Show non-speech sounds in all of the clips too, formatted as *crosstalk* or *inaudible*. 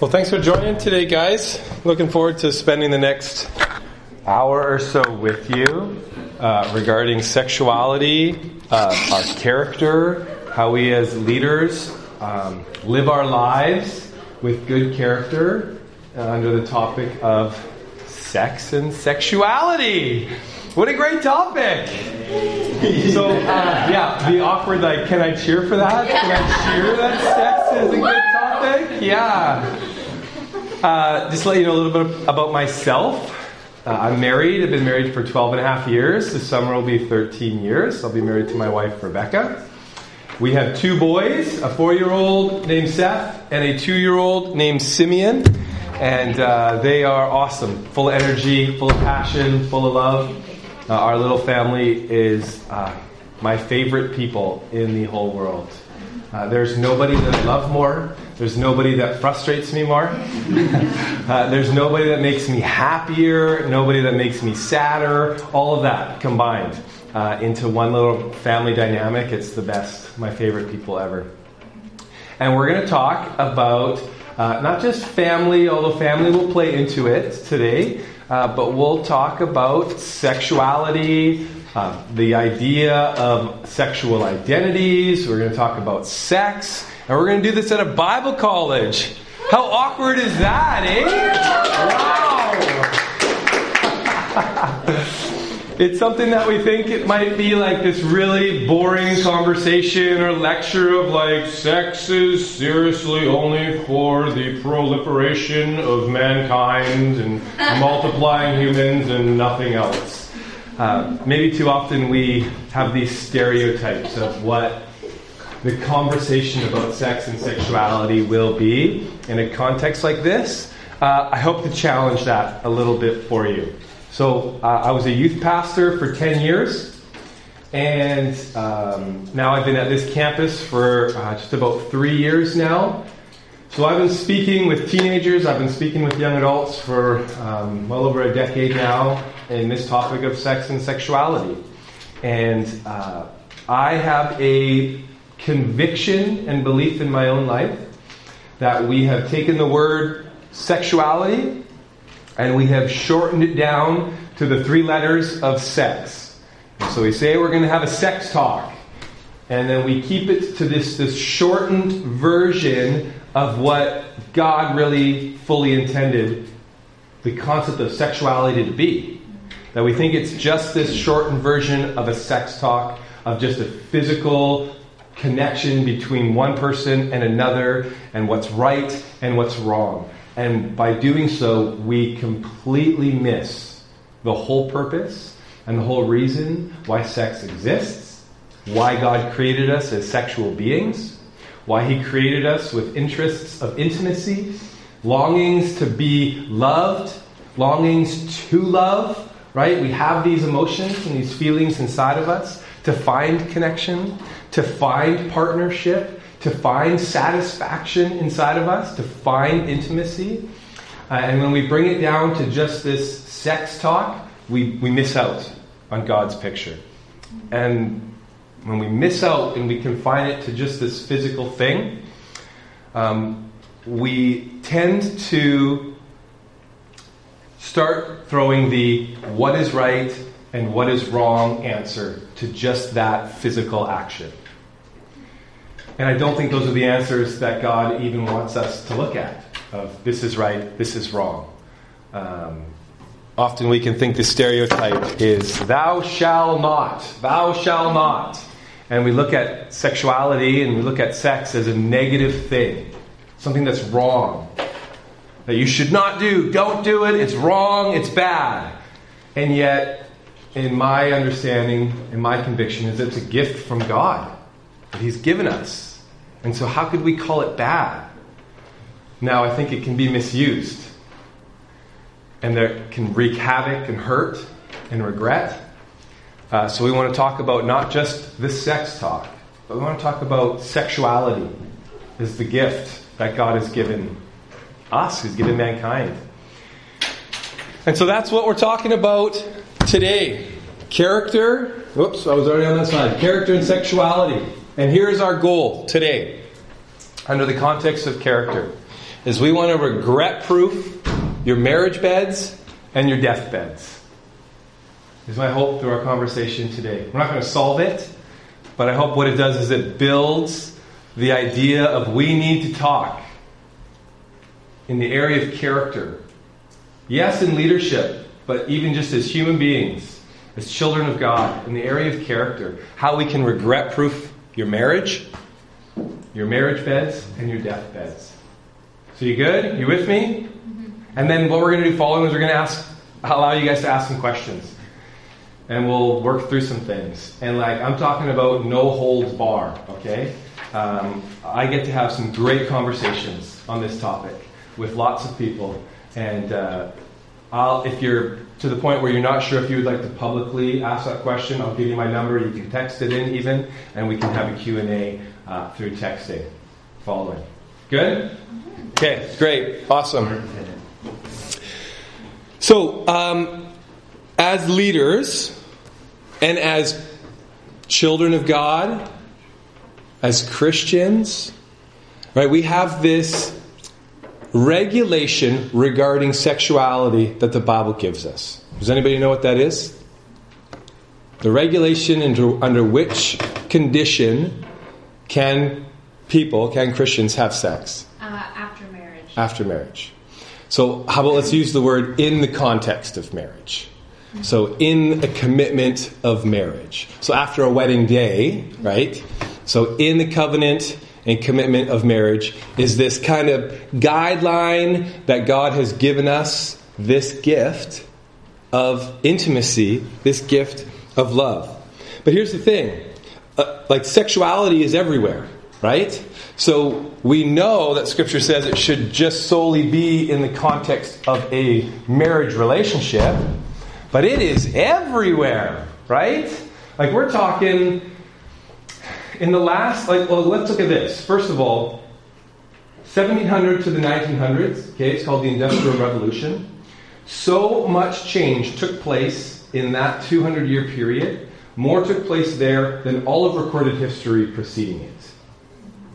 Well, thanks for joining today, guys. Looking forward to spending the next hour or so with you uh, regarding sexuality, uh, our character, how we as leaders um, live our lives with good character uh, under the topic of sex and sexuality. What a great topic! *laughs* So, uh, yeah, the awkward, like, can I cheer for that? Can I cheer that sex is a good topic? Yeah. Uh, just to let you know a little bit about myself. Uh, I'm married. I've been married for 12 and a half years. This summer will be 13 years. I'll be married to my wife, Rebecca. We have two boys a four year old named Seth and a two year old named Simeon. And uh, they are awesome, full of energy, full of passion, full of love. Uh, our little family is uh, my favorite people in the whole world. Uh, there's nobody that I love more. There's nobody that frustrates me more. uh, there's nobody that makes me happier. Nobody that makes me sadder. All of that combined uh, into one little family dynamic. It's the best. My favorite people ever. And we're going to talk about uh, not just family, although family will play into it today, uh, but we'll talk about sexuality, uh, the idea of sexual identities. We're going to talk about sex. And we're going to do this at a Bible college. How awkward is that, eh? Wow! *laughs* it's something that we think it might be like this really boring conversation or lecture of like sex is seriously only for the proliferation of mankind and *laughs* multiplying humans and nothing else. Uh, maybe too often we have these stereotypes of what the conversation about sex and sexuality will be in a context like this. Uh, I hope to challenge that a little bit for you. So uh, I was a youth pastor for 10 years, and um, now I've been at this campus for uh, just about three years now. So I've been speaking with teenagers, I've been speaking with young adults for um, well over a decade now in this topic of sex and sexuality. And uh, I have a conviction and belief in my own life that we have taken the word sexuality and we have shortened it down to the three letters of sex. So we say we're going to have a sex talk, and then we keep it to this, this shortened version of what God really fully intended the concept of sexuality to be. That we think it's just this shortened version of a sex talk, of just a physical connection between one person and another, and what's right and what's wrong. And by doing so, we completely miss the whole purpose and the whole reason why sex exists, why God created us as sexual beings, why He created us with interests of intimacy, longings to be loved, longings to love, right? We have these emotions and these feelings inside of us to find connection, to find partnership, to find satisfaction inside of us, to find intimacy. Uh, and when we bring it down to just this sex talk, we, we miss out on God's picture. And when we miss out and we confine it to just this physical thing, um, we tend to start throwing the what is right and what is wrong answer to just that physical action. And I don't think those are the answers that God even wants us to look at of this is right, this is wrong. Um, often we can think the stereotype is thou shall not, thou shall not. And we look at sexuality and we look at sex as a negative thing, something that's wrong, that you should not do. Don't do it, it's wrong, it's bad. And yet, in my understanding, in my conviction, is it's a gift from God that He's given us and so, how could we call it bad? Now, I think it can be misused. And that can wreak havoc and hurt and regret. Uh, so, we want to talk about not just this sex talk, but we want to talk about sexuality as the gift that God has given us, has given mankind. And so that's what we're talking about today. Character. Whoops, I was already on that slide. Character and sexuality. And here's our goal today, under the context of character. is we want to regret proof your marriage beds and your deathbeds. Is my hope through our conversation today. We're not going to solve it, but I hope what it does is it builds the idea of we need to talk in the area of character. Yes, in leadership, but even just as human beings, as children of God, in the area of character, how we can regret proof your marriage, your marriage beds, and your death beds. So you good? You with me? And then what we're going to do following is we're going to ask, allow you guys to ask some questions. And we'll work through some things. And like, I'm talking about no holds bar, okay? Um, I get to have some great conversations on this topic with lots of people. And uh, I'll, if you're to the point where you're not sure if you would like to publicly ask that question, I'll give you my number. You can text it in even, and we can have a Q&A uh, through texting following. Good? Okay, great. Awesome. So, um, as leaders and as children of God, as Christians, right, we have this regulation regarding sexuality that the Bible gives us. Does anybody know what that is? The regulation under, under which condition can people, can Christians have sex? Uh, after marriage. After marriage. So, how about let's use the word in the context of marriage? So, in a commitment of marriage. So, after a wedding day, right? So, in the covenant and commitment of marriage is this kind of guideline that God has given us this gift of intimacy, this gift of love. But here's the thing uh, like, sexuality is everywhere, right? So we know that Scripture says it should just solely be in the context of a marriage relationship, but it is everywhere, right? Like we're talking in the last, like, well, let's look at this. First of all, 1700 to the 1900s, okay, it's called the Industrial Revolution. So much change took place in that 200 year period. More took place there than all of recorded history preceding it.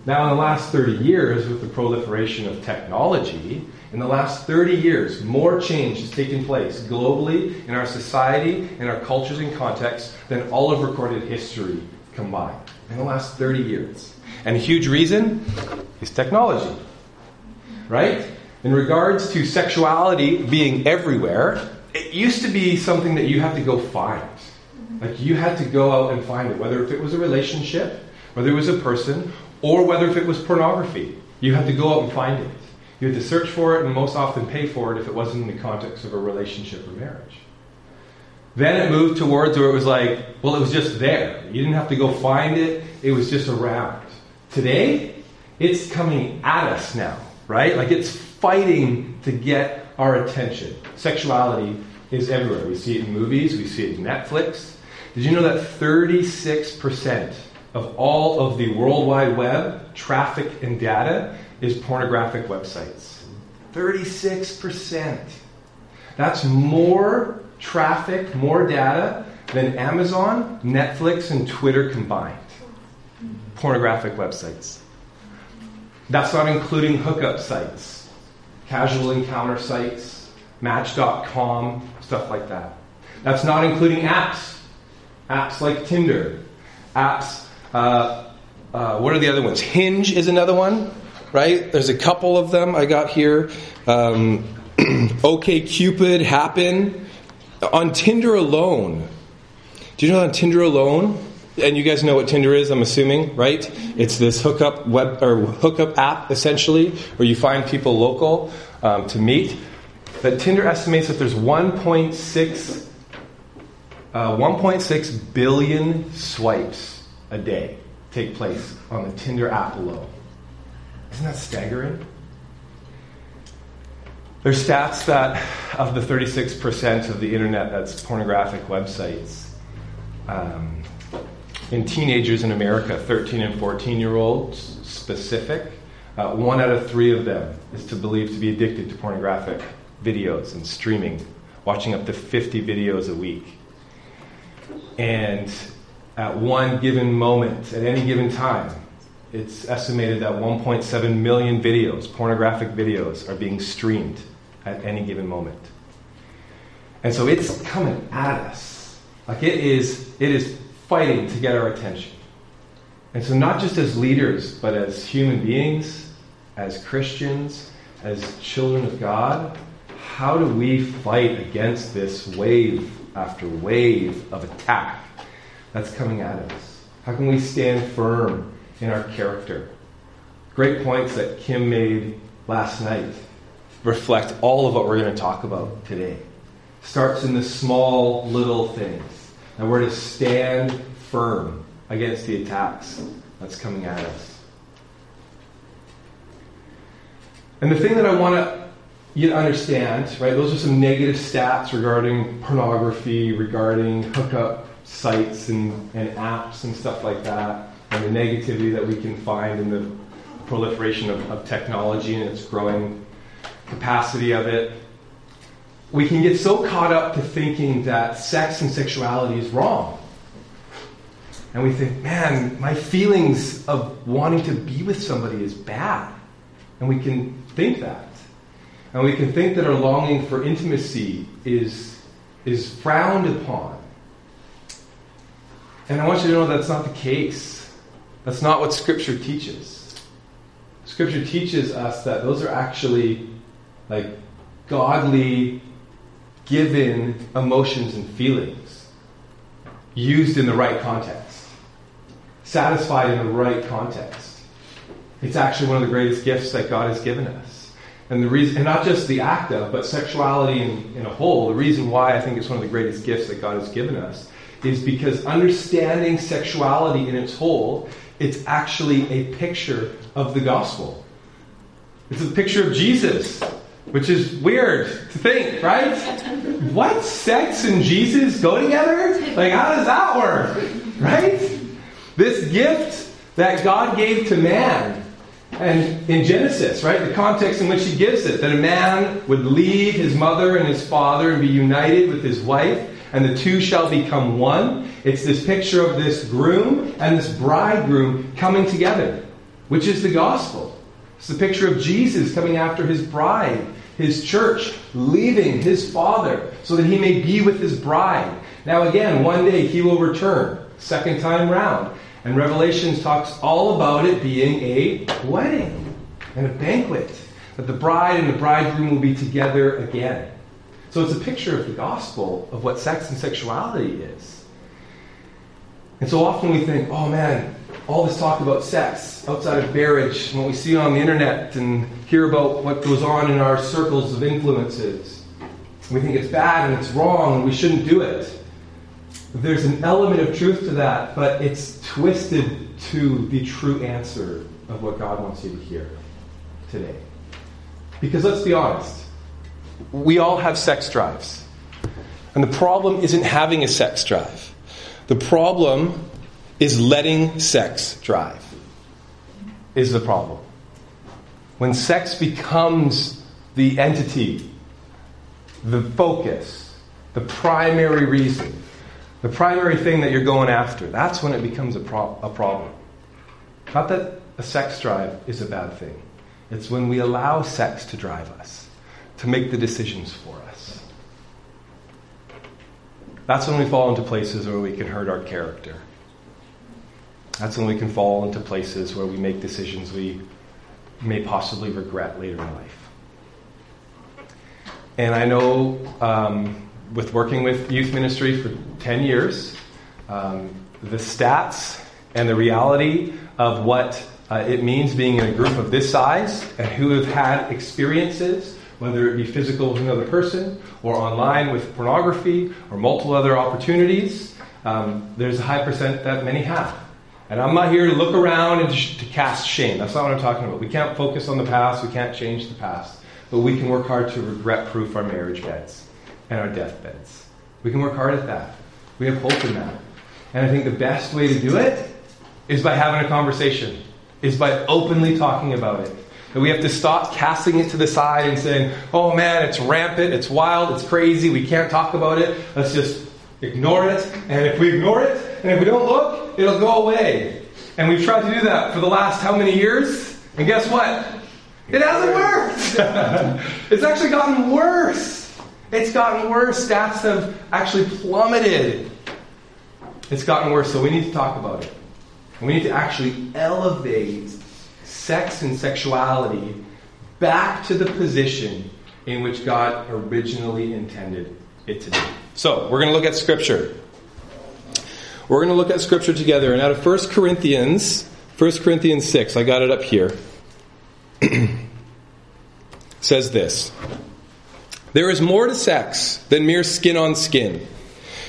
Now, in the last 30 years, with the proliferation of technology, in the last 30 years, more change has taken place globally in our society, in our cultures and contexts, than all of recorded history combined. In the last 30 years. And a huge reason is technology. Right? In regards to sexuality being everywhere, it used to be something that you had to go find. Like you had to go out and find it, whether if it was a relationship, whether it was a person, or whether if it was pornography. You had to go out and find it. You had to search for it and most often pay for it if it wasn't in the context of a relationship or marriage. Then it moved towards where it was like, well, it was just there. You didn't have to go find it, it was just around. Today, it's coming at us now, right? Like it's fighting to get our attention. Sexuality is everywhere. We see it in movies, we see it in Netflix. Did you know that 36% of all of the World Wide Web traffic and data is pornographic websites. 36%. That's more traffic, more data than Amazon, Netflix, and Twitter combined. Pornographic websites. That's not including hookup sites, casual encounter sites, Match.com, stuff like that. That's not including apps. Apps like Tinder, apps uh, uh, what are the other ones? Hinge is another one, right? There's a couple of them I got here. Um, *clears throat* Cupid, Happn. On Tinder alone, do you know on Tinder alone? And you guys know what Tinder is, I'm assuming, right? It's this hookup web or hookup app essentially, where you find people local um, to meet. That Tinder estimates that there's 1.6 uh, 1.6 billion swipes a day take place on the Tinder app alone. Isn't that staggering? There's stats that of the 36% of the internet that's pornographic websites, um, in teenagers in America, 13 and 14 year olds specific, uh, one out of three of them is to believe to be addicted to pornographic videos and streaming, watching up to 50 videos a week. And at one given moment, at any given time, it's estimated that 1.7 million videos, pornographic videos, are being streamed at any given moment. And so it's coming at us. Like it is, it is fighting to get our attention. And so, not just as leaders, but as human beings, as Christians, as children of God, how do we fight against this wave after wave of attack that's coming at us? How can we stand firm in our character? Great points that Kim made last night reflect all of what we're going to talk about today. Starts in the small little things. And we're to stand firm against the attacks that's coming at us. And the thing that I want to you understand, right, those are some negative stats regarding pornography, regarding hookup sites and, and apps and stuff like that, and the negativity that we can find in the proliferation of, of technology and its growing capacity of it. We can get so caught up to thinking that sex and sexuality is wrong. And we think, man, my feelings of wanting to be with somebody is bad. And we can think that. And we can think that our longing for intimacy is, is frowned upon. And I want you to know that's not the case. That's not what Scripture teaches. Scripture teaches us that those are actually like godly, given emotions and feelings used in the right context, satisfied in the right context. It's actually one of the greatest gifts that God has given us. And the reason, and not just the act of, but sexuality in, in a whole, the reason why I think it's one of the greatest gifts that God has given us is because understanding sexuality in its whole, it's actually a picture of the gospel. It's a picture of Jesus, which is weird to think, right? what? Sex and Jesus go together? Like, how does that work? Right? This gift that God gave to man and in Genesis, right, the context in which he gives it, that a man would leave his mother and his father and be united with his wife, and the two shall become one. It's this picture of this groom and this bridegroom coming together, which is the gospel. It's the picture of Jesus coming after his bride, his church, leaving his father so that he may be with his bride. Now, again, one day he will return, second time round. And Revelations talks all about it being a wedding and a banquet, that the bride and the bridegroom will be together again. So it's a picture of the gospel of what sex and sexuality is. And so often we think, oh man, all this talk about sex outside of marriage, what we see on the internet and hear about what goes on in our circles of influences. We think it's bad and it's wrong and we shouldn't do it. There's an element of truth to that, but it's twisted to the true answer of what God wants you to hear today. Because let's be honest, we all have sex drives. And the problem isn't having a sex drive. The problem is letting sex drive, is the problem. When sex becomes the entity, the focus, the primary reason, the primary thing that you're going after, that's when it becomes a, pro- a problem. Not that a sex drive is a bad thing, it's when we allow sex to drive us, to make the decisions for us. That's when we fall into places where we can hurt our character. That's when we can fall into places where we make decisions we may possibly regret later in life. And I know um, with working with youth ministry for 10 years, um, the stats and the reality of what uh, it means being in a group of this size and who have had experiences, whether it be physical with another person or online with pornography or multiple other opportunities, um, there's a high percent that many have. And I'm not here to look around and to, cast shame. That's not what I'm talking about. We can't focus on the past, we can't change the past, but we can work hard to regret proof our marriage beds and our deathbeds. We can work hard at that. We have hope in that. And I think the best way to do it is by having a conversation, is by openly talking about it. That we have to stop casting it to the side and saying, oh man, it's rampant, it's wild, it's crazy, we can't talk about it. Let's just ignore it. And if we ignore it, and if we don't look, it'll go away. And we've tried to do that for the last how many years? And guess what? It hasn't worked. *laughs* it's actually gotten worse. It's gotten worse. Stats have actually plummeted. It's gotten worse, so we need to talk about it. And we need to actually elevate sex and sexuality back to the position in which God originally intended it to be. So, we're going to look at Scripture. We're going to look at Scripture together. And out of 1 Corinthians, 1 Corinthians 6, I got it up here, *clears throat* says this There is more to sex than mere skin on skin.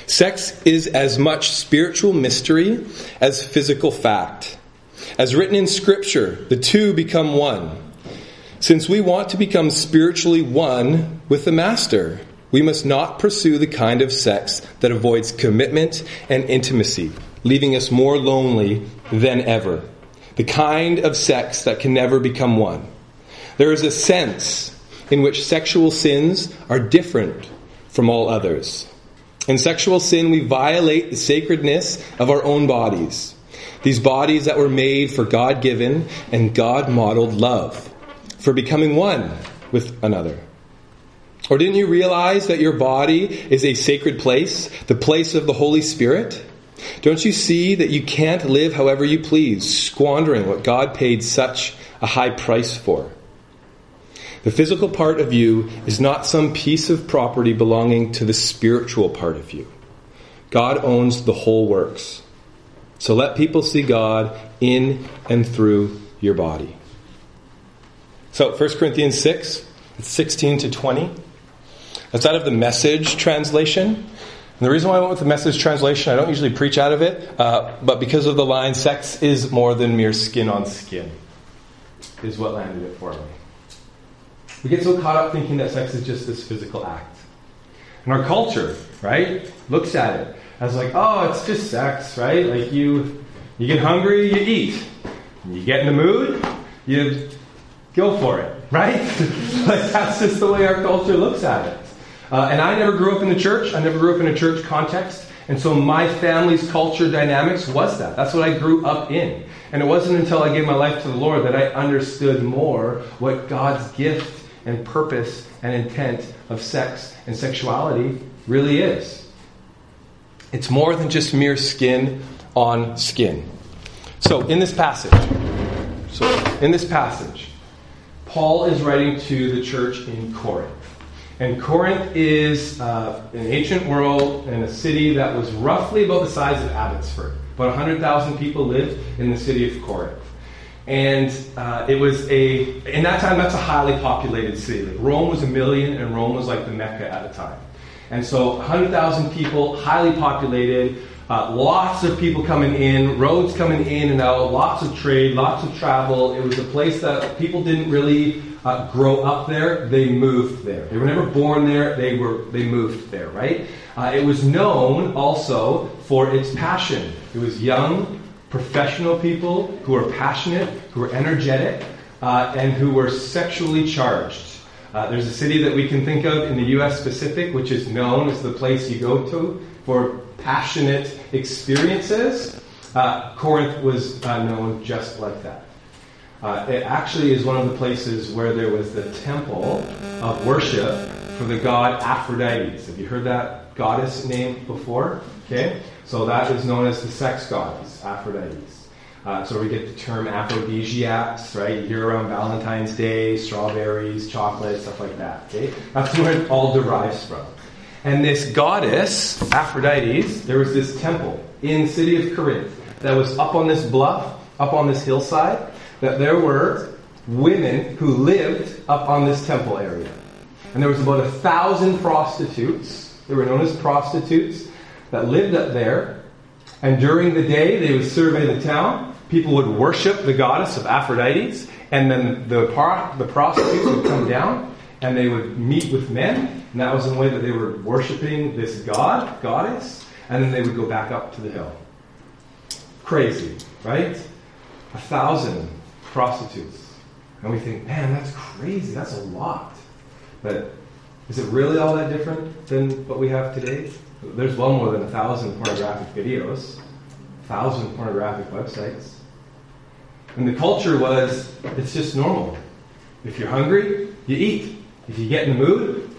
Sex is as much spiritual mystery as physical fact. As written in Scripture, the two become one. Since we want to become spiritually one with the Master, we must not pursue the kind of sex that avoids commitment and intimacy, leaving us more lonely than ever. The kind of sex that can never become one. There is a sense in which sexual sins are different from all others. In sexual sin, we violate the sacredness of our own bodies. These bodies that were made for God given and God modeled love, for becoming one with another. Or didn't you realize that your body is a sacred place, the place of the Holy Spirit? Don't you see that you can't live however you please, squandering what God paid such a high price for? The physical part of you is not some piece of property belonging to the spiritual part of you. God owns the whole works. So let people see God in and through your body. So 1 Corinthians 6, 16 to 20. That's out of the message translation. And the reason why I went with the message translation, I don't usually preach out of it, uh, but because of the line, sex is more than mere skin on skin, is what landed it for me. We get so caught up thinking that sex is just this physical act. And our culture, right, looks at it as like, oh, it's just sex, right? Like you, you get hungry, you eat. You get in the mood, you go for it, *laughs* right? like that's just the way our culture looks at it. Uh, and I never grew up in the church. I never grew up in a church context. And so my family's culture dynamics was that. That's what I grew up in. And it wasn't until I gave my life to the Lord that I understood more what God's gift and purpose and intent of sex and sexuality really is. It's more than just mere skin on skin. So in this passage, so in this passage, Paul is writing to the church in Corinth. And Corinth is uh, an ancient world and a city that was roughly about the size of Abbotsford. About 100,000 people lived in the city of Corinth. And uh, it was a, in that time, that's a highly populated city. Like Rome was a million, and Rome was like the Mecca at the time. And so 100,000 people, highly populated, uh, lots of people coming in, roads coming in and out, lots of trade, lots of travel. It was a place that people didn't really uh, grow up there, they moved there. They were never born there, they, were, they moved there, right? Uh, it was known also for its passion. It was young, professional people who were passionate, who were energetic, uh, and who were sexually charged. Uh, there's a city that we can think of in the U.S. Pacific, which is known as the place you go to for passionate experiences. Uh, Corinth was uh, known just like that. Uh, it actually is one of the places where there was the temple of worship for the god Aphrodite. Have you heard that goddess name before? Okay, so that is known as the sex goddess, Aphrodite. Uh, so we get the term aphrodisiacs, right? You hear around Valentine's Day, strawberries, chocolate, stuff like that. Okay, that's where it all derives from. And this goddess, Aphrodite, there was this temple in city of Corinth that was up on this bluff, up on this hillside, that there were women who lived up on this temple area. And there was about a thousand prostitutes, they were known as prostitutes, that lived up there. And during the day, they would survey the town. People would worship the goddess of Aphrodite. And then the, the prostitutes would come down and they would meet with men. And that was the way that they were worshiping this god, goddess. And then they would go back up to the hill. Crazy, right? A thousand prostitutes. And we think, man, that's crazy. That's a lot. But is it really all that different than what we have today? There's well more than a thousand pornographic videos, a thousand pornographic websites. And the culture was it's just normal. If you're hungry, you eat. If you get in the mood,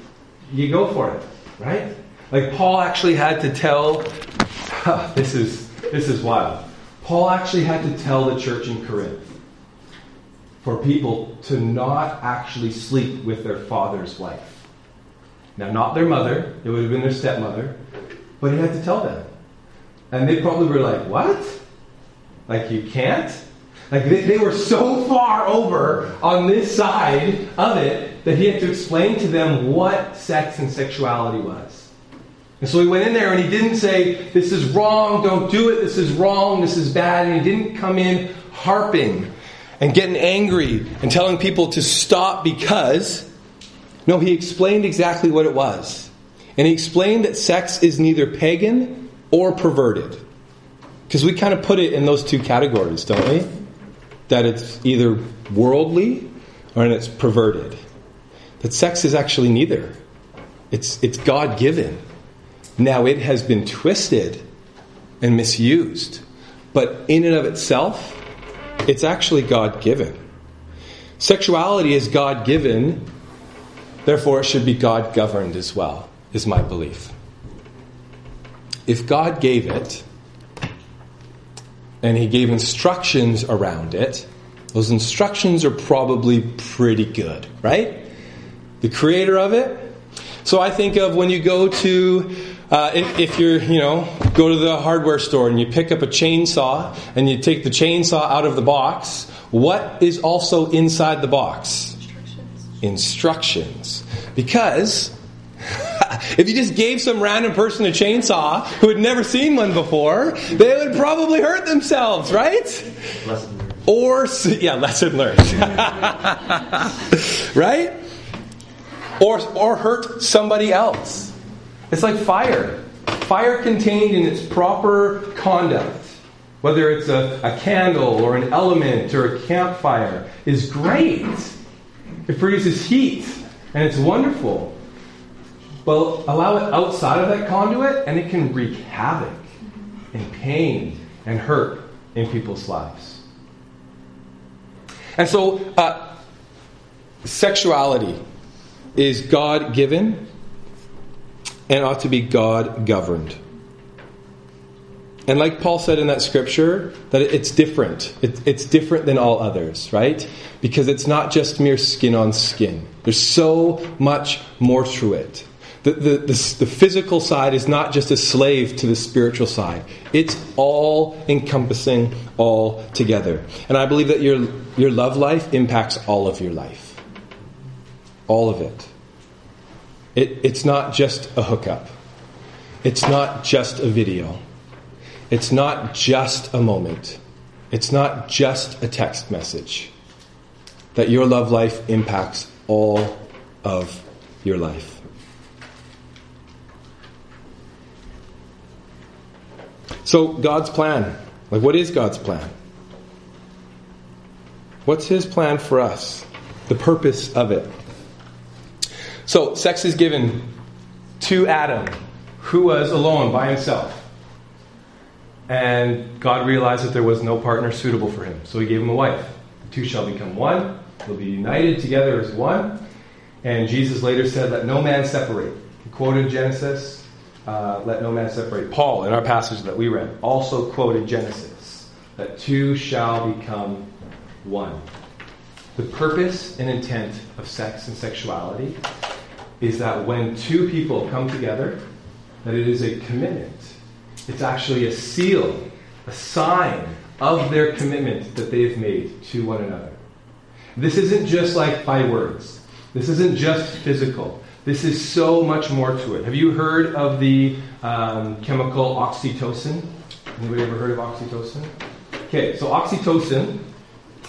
you go for it, right? Like Paul actually had to tell *laughs* this is this is wild. Paul actually had to tell the church in Corinth for people to not actually sleep with their father's wife. Now, not their mother, it would have been their stepmother, but he had to tell them. And they probably were like, What? Like, you can't? Like, they, they were so far over on this side of it that he had to explain to them what sex and sexuality was. And so he went in there and he didn't say, This is wrong, don't do it, this is wrong, this is bad. And he didn't come in harping and getting angry and telling people to stop because. No, he explained exactly what it was. And he explained that sex is neither pagan or perverted. Because we kind of put it in those two categories, don't we? That it's either worldly or it's perverted. That sex is actually neither. It's, it's God given. Now it has been twisted and misused. But in and of itself, it's actually God given. Sexuality is God given, therefore, it should be God governed as well, is my belief. If God gave it, and He gave instructions around it, those instructions are probably pretty good, right? The creator of it. So I think of when you go to uh, if, if, you're, you know, go to the hardware store and you pick up a chainsaw and you take the chainsaw out of the box, what is also inside the box? Instructions. Instructions. Because *laughs* if you just gave some random person a chainsaw who had never seen one before, they would probably hurt themselves, right? Lesson learned. Or, yeah, lesson learned. *laughs* right? Or, or hurt somebody else. It's like fire. Fire contained in its proper conduct, whether it's a, a candle or an element or a campfire, is great. It produces heat and it's wonderful. But allow it outside of that conduit and it can wreak havoc and pain and hurt in people's lives. And so, uh, sexuality is God given and ought to be God governed. And like Paul said in that scripture, that it's different. it's different than all others, right? Because it's not just mere skin on skin. There's so much more to it. The, the, the, the physical side is not just a slave to the spiritual side, it's all encompassing all together. And I believe that your, your love life impacts all of your life. All of it. It, it's not just a hookup, it's not just a video, it's not just a moment, it's not just a text message. That your love life impacts all of your life. So, God's plan. Like, what is God's plan? What's His plan for us? The purpose of it. So, sex is given to Adam, who was alone by himself. And God realized that there was no partner suitable for him. So he gave him a wife. The two shall become one. They'll be united together as one. And Jesus later said, Let no man separate. He quoted Genesis, uh, Let no man separate. Paul, in our passage that we read, also quoted Genesis, that two shall become one. The purpose and intent of sex and sexuality is that when two people come together, that it is a commitment. It's actually a seal, a sign of their commitment that they've made to one another. This isn't just like by words. This isn't just physical. This is so much more to it. Have you heard of the um, chemical oxytocin? Anybody ever heard of oxytocin? Okay, so oxytocin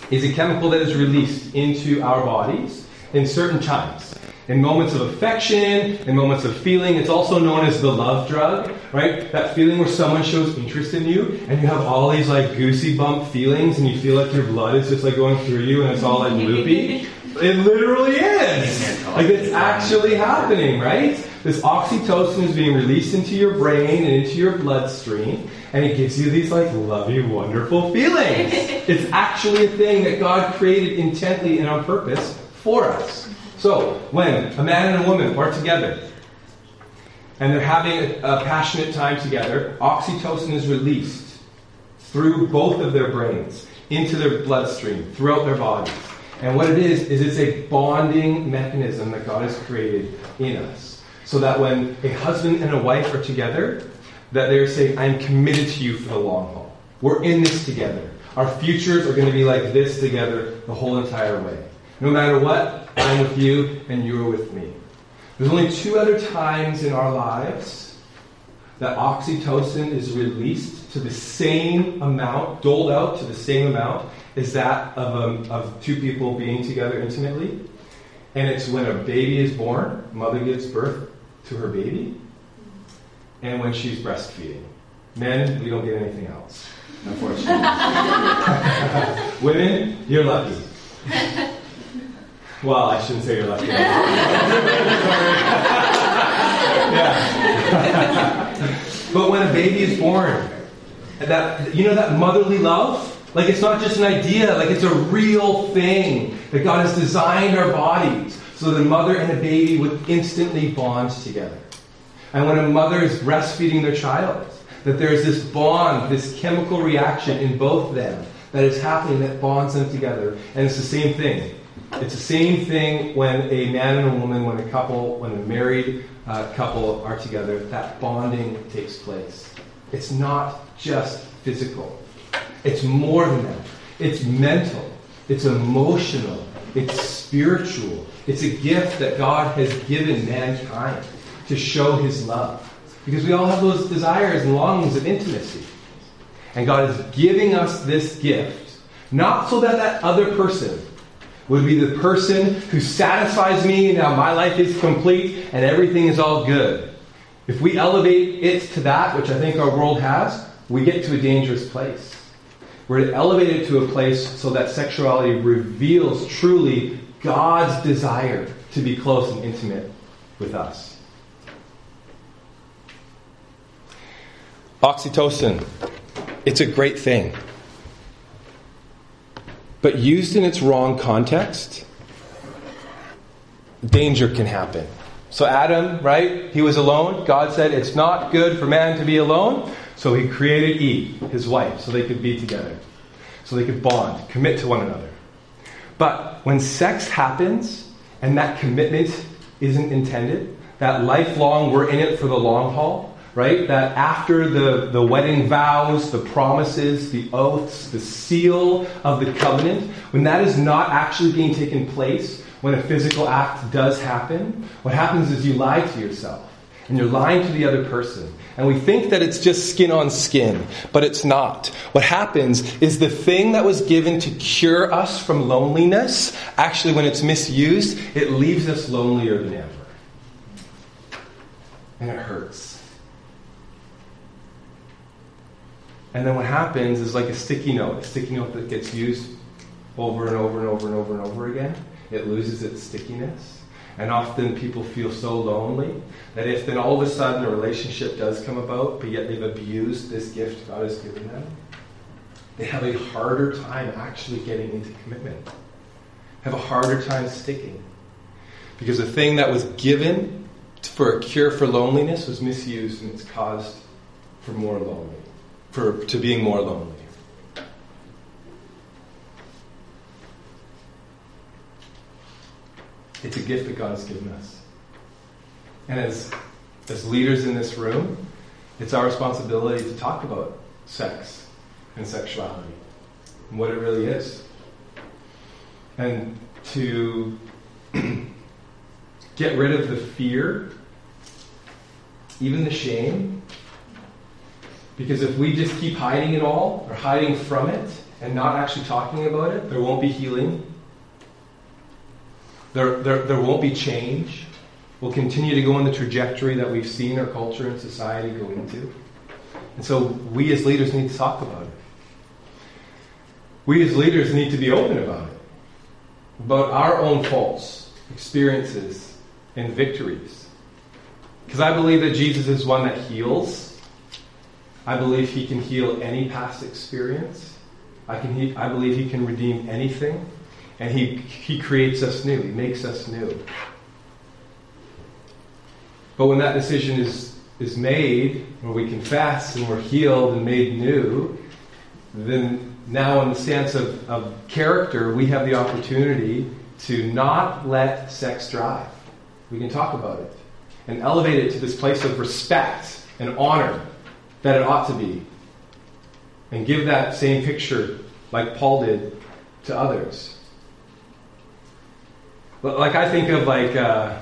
is a chemical that is released into our bodies in certain times in moments of affection, in moments of feeling. It's also known as the love drug, right? That feeling where someone shows interest in you and you have all these like goosey bump feelings and you feel like your blood is just like going through you and it's all like loopy. It literally is. Like it's actually happening, right? This oxytocin is being released into your brain and into your bloodstream, and it gives you these like lovey, wonderful feelings. it's actually a thing that God created intently and on purpose for us. So, when a man and a woman are together and they're having a passionate time together, oxytocin is released through both of their brains into their bloodstream, throughout their bodies. And what it is, is it's a bonding mechanism that God has created in us. So that when a husband and a wife are together, that they're saying, I'm committed to you for the long haul. We're in this together. Our futures are going to be like this together the whole entire way. No matter what, I'm with you and you're with me. There's only two other times in our lives that oxytocin is released to the same amount, doled out to the same amount is that of, um, of two people being together intimately. And it's when a baby is born, mother gives birth to her baby, and when she's breastfeeding. Men, we don't get anything else, unfortunately. *laughs* Women, you're lucky. *laughs* Well, I shouldn't say you're lucky. yeah. *laughs* but when a baby is born, that you know that motherly love, like it's not just an idea, like it's a real thing that God has designed our bodies so that the mother and the baby would instantly bond together. And when a mother is breastfeeding their child, that there's this bond, this chemical reaction in both them that is happening that bonds them together. And it's the same thing. It's the same thing when a man and a woman, when a couple, when a married uh, couple are together, that bonding takes place. It's not just physical. It's more than that. It's mental. It's emotional. It's spiritual. It's a gift that God has given mankind to show his love. Because we all have those desires and longings of intimacy. And God is giving us this gift, not so that that other person would be the person who satisfies me, now my life is complete and everything is all good. If we elevate it to that, which I think our world has, we get to a dangerous place. We're elevated to a place so that sexuality reveals truly God's desire to be close and intimate with us. Oxytocin, it's a great thing. But used in its wrong context, danger can happen. So, Adam, right? He was alone. God said it's not good for man to be alone. So, he created Eve, his wife, so they could be together, so they could bond, commit to one another. But when sex happens and that commitment isn't intended, that lifelong, we're in it for the long haul, right? That after the, the wedding vows, the promises, the oaths, the seal of the covenant, when that is not actually being taken place, when a physical act does happen, what happens is you lie to yourself. And you're lying to the other person. And we think that it's just skin on skin, but it's not. What happens is the thing that was given to cure us from loneliness, actually, when it's misused, it leaves us lonelier than ever. And it hurts. And then what happens is like a sticky note, a sticky note that gets used over and over and over and over and over again. It loses its stickiness. And often people feel so lonely that if then all of a sudden a relationship does come about, but yet they've abused this gift God has given them, they have a harder time actually getting into commitment, have a harder time sticking. Because the thing that was given for a cure for loneliness was misused and it's caused for more lonely, for to being more lonely. It's a gift that God has given us. And as, as leaders in this room, it's our responsibility to talk about sex and sexuality and what it really is. And to *clears throat* get rid of the fear, even the shame. Because if we just keep hiding it all or hiding from it and not actually talking about it, there won't be healing there, there, there won't be change. We'll continue to go on the trajectory that we've seen our culture and society go into. And so we as leaders need to talk about it. We as leaders need to be open about it, about our own faults, experiences, and victories. Because I believe that Jesus is one that heals. I believe he can heal any past experience. I, can, he, I believe he can redeem anything. And he, he creates us new, he makes us new. But when that decision is, is made, when we confess and we're healed and made new, then now, in the sense of, of character, we have the opportunity to not let sex drive. We can talk about it and elevate it to this place of respect and honor that it ought to be. And give that same picture, like Paul did, to others. But like I think of like, uh,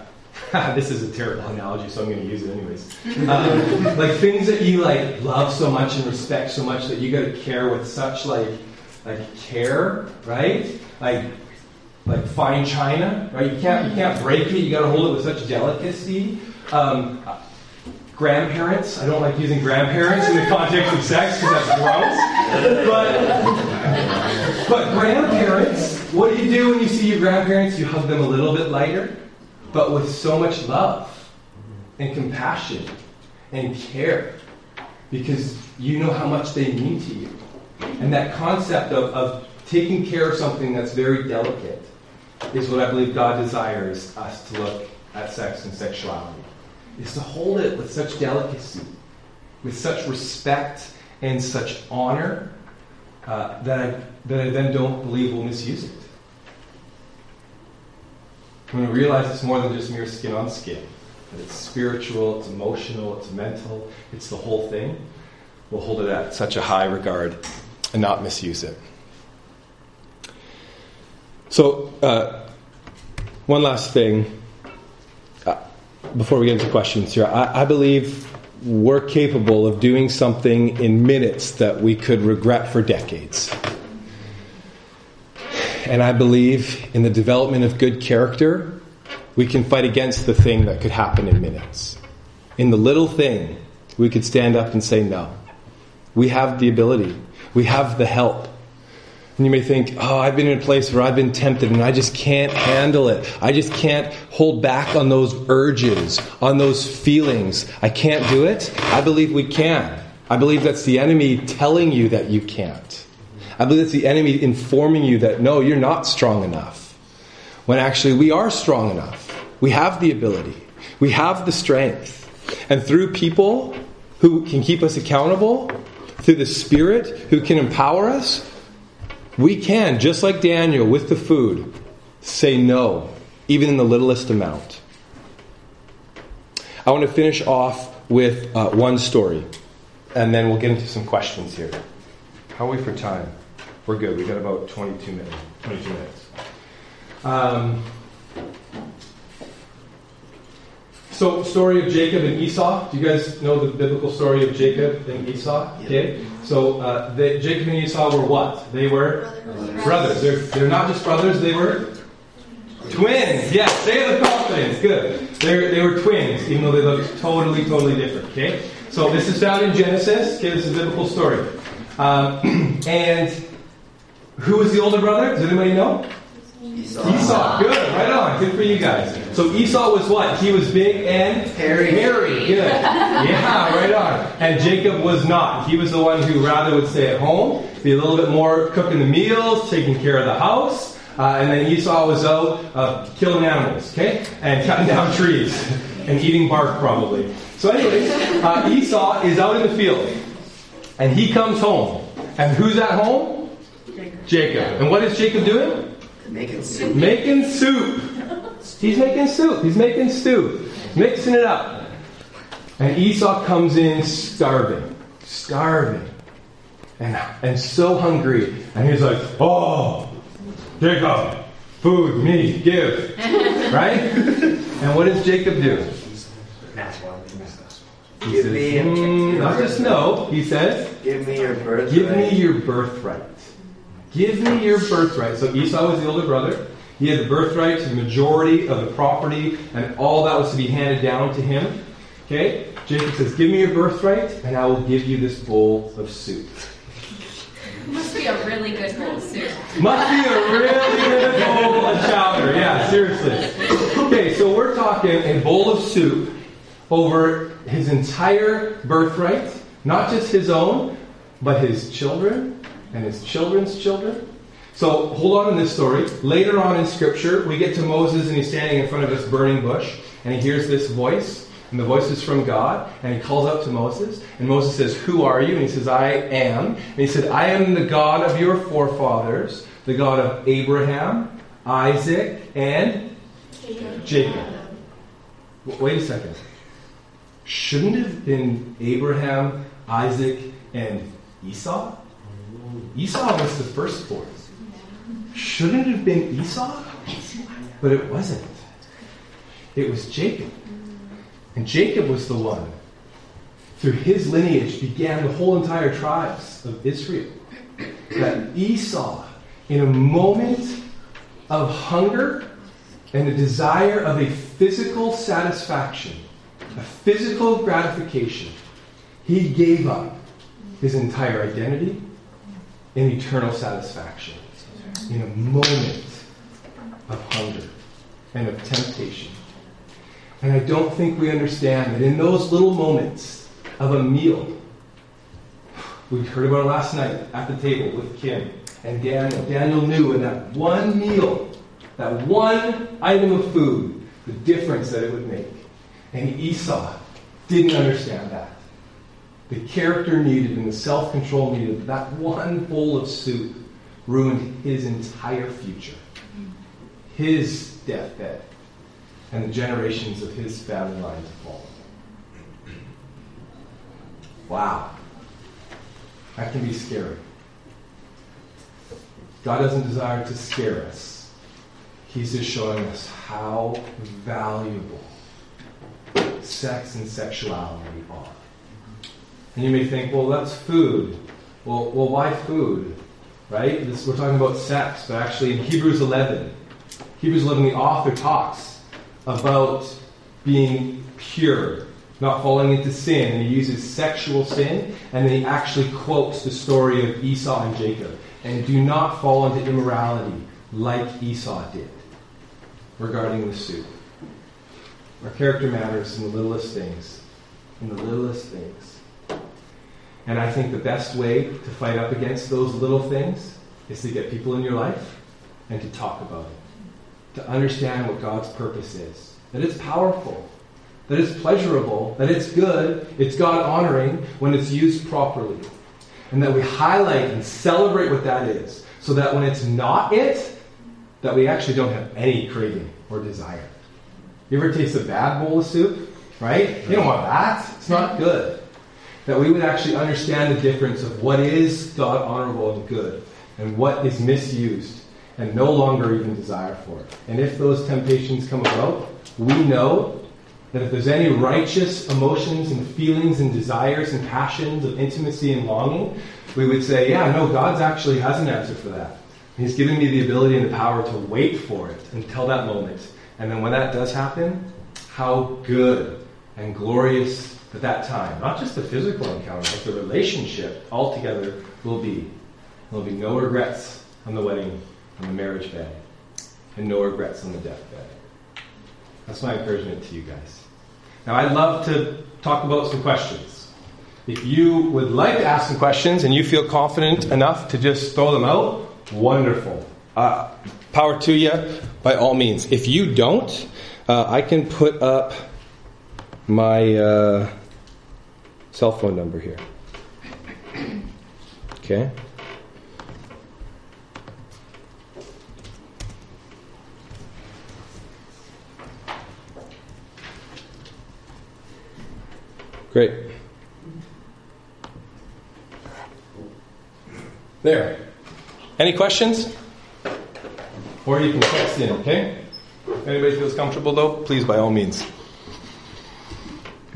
*laughs* this is a terrible analogy, so I'm going to use it anyways. Um, *laughs* like things that you like love so much and respect so much that you got to care with such like like care, right? Like like fine china, right? You can't you can't break it. You got to hold it with such delicacy. Um, grandparents. I don't like using grandparents in the context of sex because that's gross. But but grandparents, what do you do when you see your grandparents? You hug them a little bit lighter, but with so much love and compassion and care because you know how much they mean to you. And that concept of, of taking care of something that's very delicate is what I believe God desires us to look at sex and sexuality. Is to hold it with such delicacy, with such respect and such honor uh, that, I, that I then don't believe we'll misuse it. When we realize it's more than just mere skin on skin, that it's spiritual, it's emotional, it's mental, it's the whole thing, we'll hold it at such a high regard and not misuse it. So, uh, one last thing before we get into questions here. I, I believe we're capable of doing something in minutes that we could regret for decades. And I believe in the development of good character, we can fight against the thing that could happen in minutes. In the little thing, we could stand up and say no. We have the ability, we have the help. And you may think, oh, I've been in a place where I've been tempted and I just can't handle it. I just can't hold back on those urges, on those feelings. I can't do it. I believe we can. I believe that's the enemy telling you that you can't. I believe it's the enemy informing you that no, you're not strong enough. When actually we are strong enough. We have the ability. We have the strength. And through people who can keep us accountable, through the Spirit who can empower us, we can, just like Daniel with the food, say no, even in the littlest amount. I want to finish off with uh, one story, and then we'll get into some questions here. How are we for time? We're good. We got about 22 minutes. 22 minutes. Um, so, story of Jacob and Esau. Do you guys know the biblical story of Jacob and Esau? Okay. So, uh, they, Jacob and Esau were what? They were brothers. brothers. They're, they're not just brothers. They were twins. Yes. Say the confidence. Good. They're, they were twins, even though they looked totally, totally different. Okay. So this is found in Genesis. Okay. This is a biblical story. Um, *clears throat* and who was the older brother? Does anybody know? Esau. Esau. Good. Right on. Good for you guys. So Esau was what? He was big and hairy. Hairy. Good. Yeah. Right on. And Jacob was not. He was the one who rather would stay at home, be a little bit more cooking the meals, taking care of the house. Uh, and then Esau was out uh, killing animals, okay, and cutting *laughs* down trees *laughs* and eating bark probably. So, anyways, uh, Esau is out in the field, and he comes home. And who's at home? Jacob. And what is Jacob doing? Making soup. Making soup. He's making soup. He's making stew. Mixing it up. And Esau comes in starving. Starving. And, and so hungry. And he's like, oh, Jacob, food, me, give. right? *laughs* And what does Jacob do? He Give says, me "Mm, not just no. He says, Give me your birthright. Give me your birthright. Give me your birthright. So Esau was the older brother. He had the birthright to the majority of the property and all that was to be handed down to him. Okay? Jacob says, Give me your birthright, and I will give you this bowl of soup. Must be a really good bowl of soup. Must be a really good bowl of chowder. Yeah, seriously. Okay, so we're talking a bowl of soup over his entire birthright, not just his own, but his children and his children's children. So hold on in this story. Later on in Scripture, we get to Moses and he's standing in front of this burning bush and he hears this voice. And the voice is from God, and he calls out to Moses, and Moses says, Who are you? And he says, I am. And he said, I am the God of your forefathers, the God of Abraham, Isaac, and Jacob. Wait a second. Shouldn't it have been Abraham, Isaac, and Esau? Esau was the firstborn. Shouldn't it have been Esau? But it wasn't. It was Jacob. And Jacob was the one, through his lineage, began the whole entire tribes of Israel. That Esau, in a moment of hunger and a desire of a physical satisfaction, a physical gratification, he gave up his entire identity and eternal satisfaction in a moment of hunger and of temptation. And I don't think we understand that in those little moments of a meal, we heard about last night at the table with Kim and Daniel. Daniel knew in that one meal, that one item of food, the difference that it would make. And Esau didn't understand that. The character needed and the self control needed, that one bowl of soup ruined his entire future, his deathbed, and the generations of his family line to follow. Wow. That can be scary. God doesn't desire to scare us. He's just showing us how valuable sex and sexuality are. And you may think, well, that's food. Well, well why food? Right? This, we're talking about sex, but actually in Hebrews 11, Hebrews 11, the author talks about being pure, not falling into sin, and he uses sexual sin, and then he actually quotes the story of Esau and Jacob. And do not fall into immorality like Esau did regarding the soup. Our character matters in the littlest things. In the littlest things. And I think the best way to fight up against those little things is to get people in your life and to talk about it. To understand what God's purpose is. That it's powerful. That it's pleasurable. That it's good. It's God honoring when it's used properly. And that we highlight and celebrate what that is. So that when it's not it, that we actually don't have any craving or desire. You ever taste a bad bowl of soup? Right? You don't want that. It's not good. That we would actually understand the difference of what is God honorable and good and what is misused and no longer even desire for it. And if those temptations come about, we know that if there's any righteous emotions and feelings and desires and passions of intimacy and longing, we would say, yeah, no, God actually has an answer for that. He's given me the ability and the power to wait for it until that moment. And then when that does happen, how good and glorious at that time, not just the physical encounter, but the relationship altogether will be. There'll be no regrets on the wedding, on the marriage bed, and no regrets on the deathbed. That's my encouragement to you guys. Now, I'd love to talk about some questions. If you would like to ask some questions and you feel confident enough to just throw them out, wonderful. Uh, power to you by all means. If you don't, uh, I can put up my uh, cell phone number here. Okay? Great. There. Any questions? Or you can text in, okay? If anybody feels comfortable though, please by all means.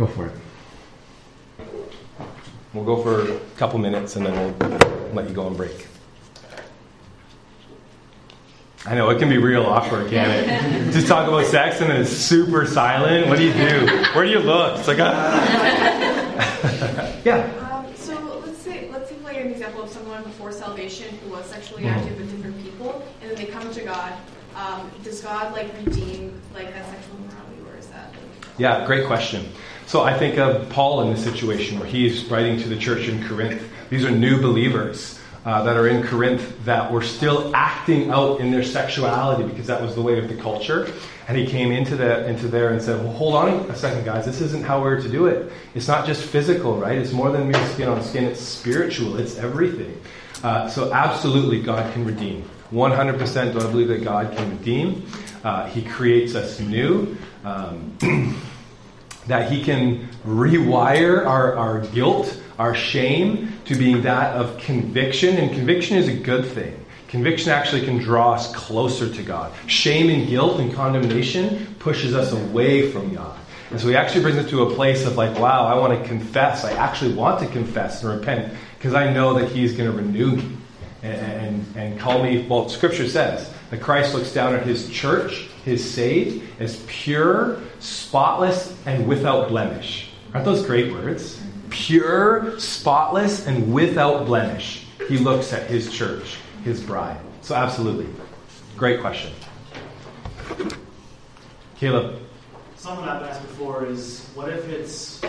Go for it. We'll go for a couple minutes and then we'll let you go on break. I know it can be real awkward, can it? *laughs* Just talk about sex and then it's super silent. What do you do? Where do you look? It's like, ah. *laughs* yeah. Um, so let's say let's take like an example of someone before salvation salvation who was sexually Mhm. active with different people, and then they come to God. Um, does God like redeem like that sexual morality, or is that? Yeah, great question. So I think of Paul in this situation where he's writing to the church in Corinth. These are new believers uh, that are in Corinth that were still acting out in their sexuality because that was the way of the culture. And he came into the into there and said, "Well, hold on a second, guys. This isn't how we're to do it. It's not just physical, right? It's more than mere skin on skin. It's spiritual. It's everything." Uh, so absolutely, God can redeem. 100% do I believe that God can redeem. Uh, he creates us new. Um, *clears throat* that he can rewire our, our guilt, our shame, to being that of conviction. And conviction is a good thing. Conviction actually can draw us closer to God. Shame and guilt and condemnation pushes us away from God. And so he actually brings it to a place of like, wow, I want to confess. I actually want to confess and repent because I know that he's going to renew me and, and, and call me, well, scripture says that Christ looks down at his church, his saved, as pure, spotless, and without blemish. Aren't those great words? Pure, spotless, and without blemish. He looks at his church, his bride. So, absolutely. Great question. Caleb. Something I've asked before is what if it's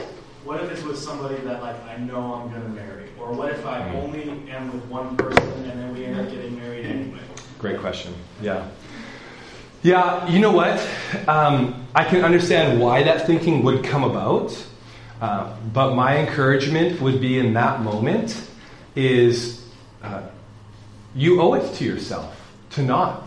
what if it's with somebody that like I know I'm gonna marry? Or what if I hmm. only am with one person and then we end up getting married anyway? Great question. Yeah. Yeah, you know what? Um, I can understand why that thinking would come about. Uh, but my encouragement would be in that moment is uh, you owe it to yourself to not.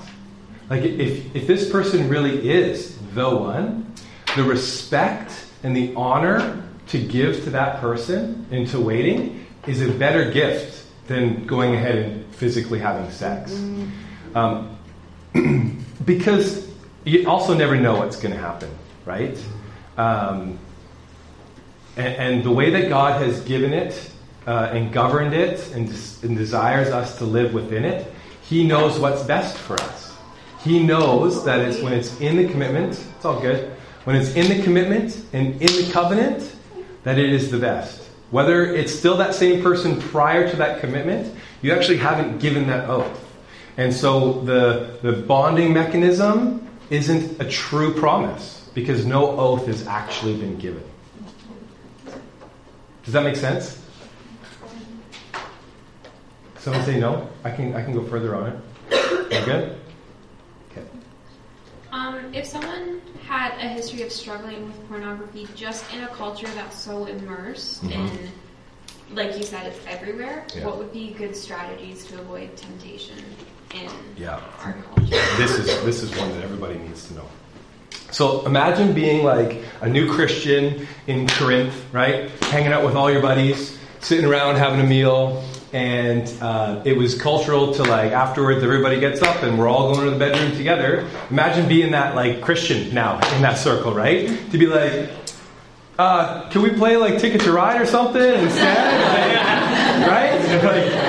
Like, if, if this person really is the one, the respect and the honor to give to that person into waiting is a better gift than going ahead and physically having sex. Um, *clears throat* because you also never know what's going to happen, right? Um, and, and, the way that God has given it uh, and governed it and, and desires us to live within it, He knows what's best for us. He knows that it's when it's in the commitment, it's all good. When it's in the commitment and in the covenant, that it is the best. Whether it's still that same person prior to that commitment, you actually haven't given that oath. And so the, the bonding mechanism isn't a true promise because no oath has actually been given. Does that make sense? Someone say no? I can, I can go further on it. You good? Okay. Um, if someone had a history of struggling with pornography just in a culture that's so immersed Mhm. in, like you said, it's everywhere, Yeah. what would be good strategies to avoid temptation in Yeah. This is this is one that everybody needs to know. So imagine being like a new Christian in Corinth, right? Hanging out with all your buddies, sitting around having a meal, and uh, it was cultural to like afterwards everybody gets up and we're all going to the bedroom together. Imagine being that like Christian now in that circle, right? To be like, uh, can we play like Ticket to Ride or something instead? *laughs* right? *laughs* Like,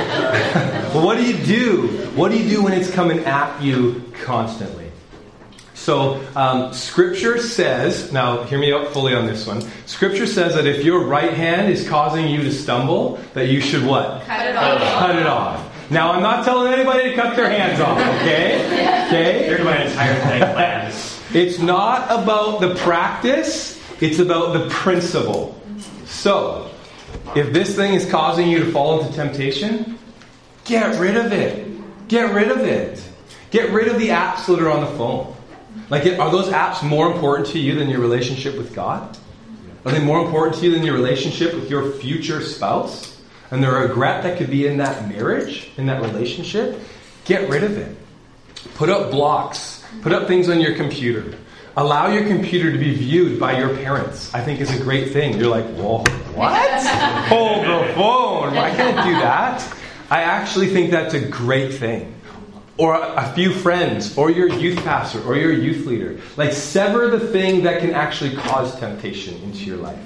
well, what do you do? What do you do when it's coming at you constantly? So, um, Scripture says, now hear me out fully on this one. Scripture says that if your right hand is causing you to stumble, that you should what? Cut it off. Cut it off. Now, I'm not telling anybody to cut their hands off, okay? Okay? Here's my entire thing plan. It's not about the practice, it's about the principle. So, if this thing is causing you to fall into temptation, get rid of it. Get rid of it. Get rid of the apps that are on the phone. Like, are those apps more important to you than your relationship with God? Are they more important to you than your relationship with your future spouse? And the regret that could be in that marriage, in that relationship? Get rid of it. Put up blocks. Put up things on your computer. Allow your computer to be viewed by your parents. I think is a great thing. You're like, whoa, what? *laughs* Hold the phone. I can't do that. I actually think that's a great thing. Or a few friends, or your youth pastor, or your youth leader. Like, sever the thing that can actually cause temptation into your life.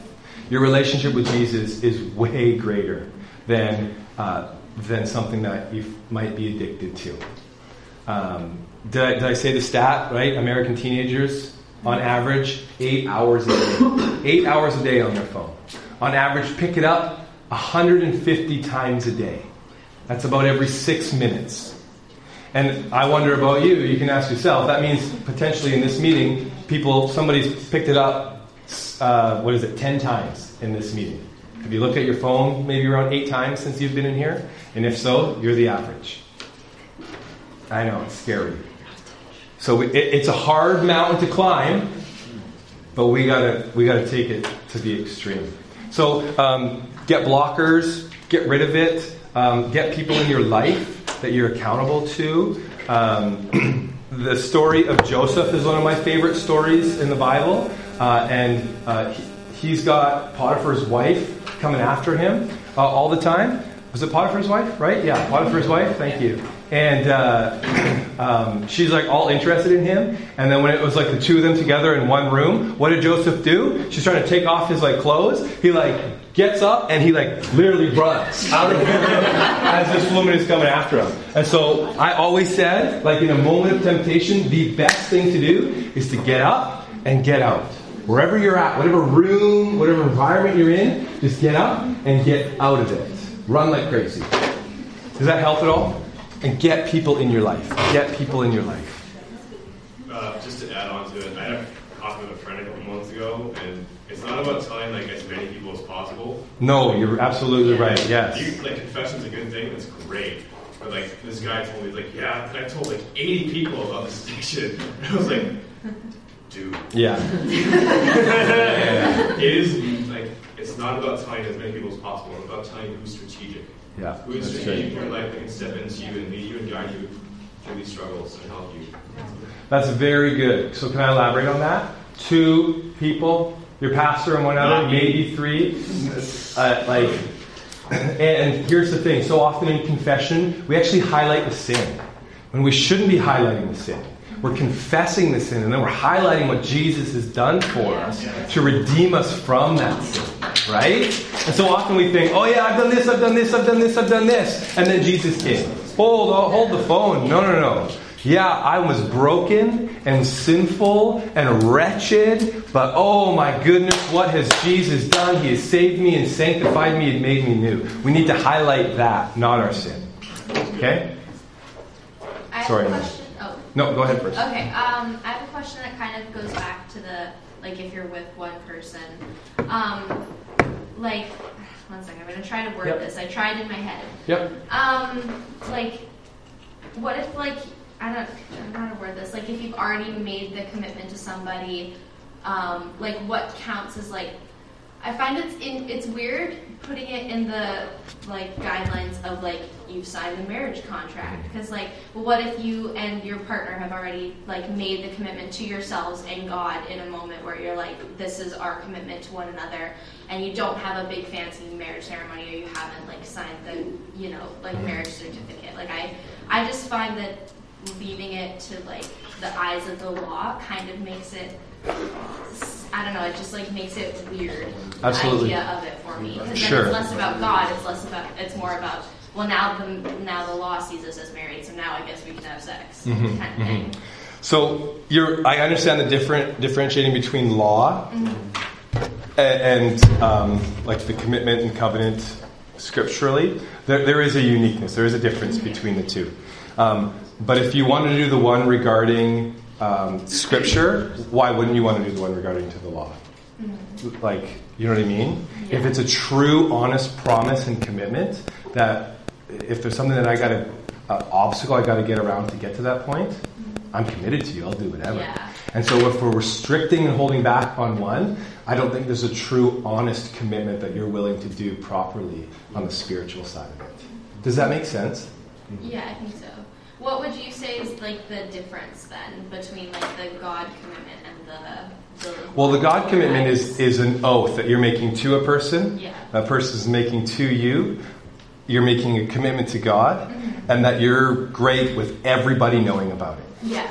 Your relationship with Jesus is way greater than, uh, than something that you might be addicted to. Um, did, I, did I say the stat, right? American teenagers, on average, eight hours a day. eight hours a day on their phone. On average, pick it up 150 times a day. That's about every six minutes. And I wonder about you, you can ask yourself, that means potentially in this meeting, people, somebody's picked it up, uh, what is it, 10 times in this meeting. Have you looked at your phone maybe around eight times since you've been in here? And if so, you're the average. I know, it's scary. So it, it's a hard mountain to climb, but we gotta we gotta take it to the extreme. So um, get blockers, get rid of it, um, get people in your life that you're accountable to. Um, *clears throat* the story of Joseph is one of my favorite stories in the Bible, uh, and uh, he, he's got Potiphar's wife coming after him uh, all the time. Was it Potiphar's wife? Right? Yeah, Potiphar's wife. Thank you. And uh, *clears throat* um, she's like all interested in him. And then when it was like the two of them together in one room, what did Joseph do? She's trying to take off his like clothes. He like gets up and he like literally runs out of the room as this woman is coming after him. And so I always said, like in a moment of temptation, the best thing to do is to get up and get out. Wherever you're at, whatever room, whatever environment you're in, just get up and get out of it. Run like crazy. Does that help at all? And get people in your life. Get people in your life. Uh, just to add on to it, I had a coffee with a friend a couple months ago, and it's not about telling like as many people as possible. No, you're absolutely right. Yes. You, like confession's a good thing. It's great. But like this guy told me, like, yeah, I told like 80 people about this *laughs* addiction. And I was like, dude, Yeah. *laughs* it is like it's not about telling as many people as possible. It's about telling who's strategic. Yeah. Who is strategic in your life that can step into you and lead you and guide you through these struggles and help you. That's very good. So can I elaborate on that? Two people, your pastor and one other, maybe three. Uh, like, and here's the thing: so often in confession, we actually highlight the sin when we shouldn't be highlighting the sin. We're confessing the sin, and then we're highlighting what Jesus has done for us to redeem us from that sin, right? And so often we think, "Oh yeah, I've done this, I've done this, I've done this, I've done this," and then Jesus came. Hold, oh, hold the phone. No, no, no. Yeah, I was broken and sinful and wretched, but oh my goodness, what has Jesus done? He has saved me and sanctified me and made me new. We need to highlight that, not our sin. Okay? I have Sorry. a question. Oh, No, go ahead first. okay. Um, I have a question that kind of goes back to the like if you're with one person, um, like one second. I'm gonna try to word Yep. this. I tried in my head. Yep. Um, like, what if like I don't, I don't word this. Like, if you've already made the commitment to somebody, um, like what counts as like. I find it's in, it's weird putting it in the like guidelines of like you've signed a marriage contract because like what if you and your partner have already like made the commitment to yourselves and God in a moment where you're like this is our commitment to one another and you don't have a big fancy marriage ceremony or you haven't like signed the you know like marriage certificate like I I just find that leaving it to like the eyes of the law kind of makes it I don't know, it just like makes it weird. Absolutely. The idea of it for me. Because Sure. then it's less about God, it's less about it's more about well now the now the law sees us as married, so now I guess we can have sex Mm-hmm, kind of thing. So you're, I understand the different differentiating between law a- and, um, like the commitment and covenant scripturally. There, there is a uniqueness. There is a difference between the two. Um, but if you want to do the one regarding um, scripture, why wouldn't you want to do the one regarding to the law? Like, you know what I mean? If it's a true, honest promise and commitment that if there's something that I got to, uh, obstacle I got to get around to get to that point, I'm committed to you. I'll do whatever. Yeah. And so if we're restricting and holding back on one, I don't think there's a true, honest commitment that you're willing to do properly on the spiritual side of it. Does that make sense? Yeah, I think so. What would you say is like the difference then between like the God commitment and the, the Well, the God commitment is, is an oath that you're making to a person. Yeah. That person is making to you. You're making a commitment to God, mm-hmm. and that you're great with everybody knowing about it. Yeah.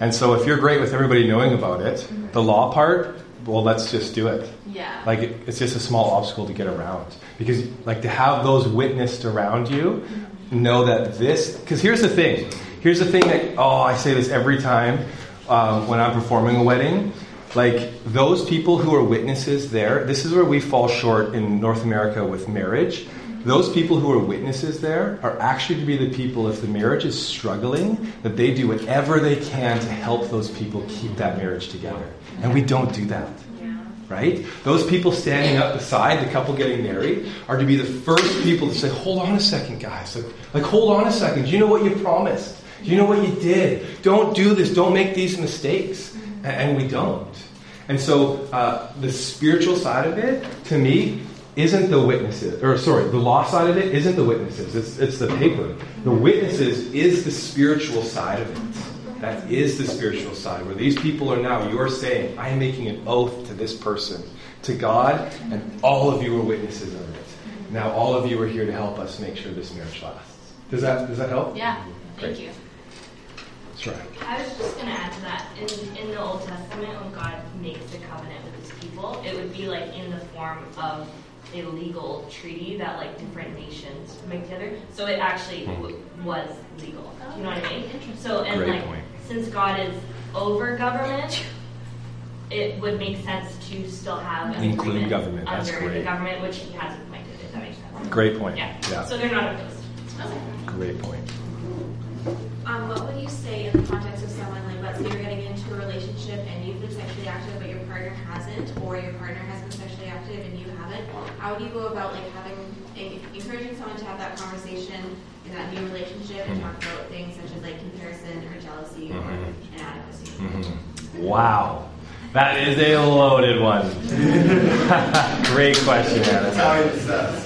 And so, if you're great with everybody knowing about it, mm-hmm. the law part, well, let's just do it. Yeah. Like it, it's just a small obstacle to get around because, like, to have those witnessed around you, mm-hmm. Know that this. Because here's the thing. Here's the thing that oh, I say this every time um, when I'm performing a wedding. Like those people who are witnesses there, this is where we fall short in North America with marriage. those people who are witnesses there are actually to be the people, if the marriage is struggling, that they do whatever they can to help those people keep that marriage together. And we don't do that. Right? Those people standing up beside the couple getting married are to be the first people to say, hold on a second, guys. Like, like hold on a second. Do you know what you promised? Do you know what you did? Don't do this. Don't make these mistakes. And, we don't. And so uh, the spiritual side of it, to me, isn't the witnesses, or sorry, the law side of it isn't the witnesses, it's, it's the paper. The witnesses is the spiritual side of it. That is the spiritual side, where these people are now, you're saying, I am making an oath to this person, to God, and all of you are witnesses of it. Now, all of you are here to help us make sure this marriage lasts. Does that, does that help? Yeah. Great. Thank you. That's right. I was just going to add to that. In, in the Old Testament, when God makes a covenant with his people, it would be like in the form of a legal treaty that like different nations make together. So it actually w- was legal. You know what I mean? Oh, so and Great like point. Since God is over government, it would make sense to still have an Include agreement government. That's under the government, which He has appointed. If that makes sense. Great point. Yeah. Yeah. So they're not opposed. Great point. Um, what would you say in the context of someone like, let's say you're getting into a relationship and you've been sexually active, but your partner hasn't, or your partner has been sexually active and you haven't? How would you go about like having, encouraging someone to have that conversation in that new relationship and talk about things such as like comparison or jealousy or Mhm. inadequacy? Mm-hmm. Wow. That is a loaded one. *laughs* Great question, Anna. how he says.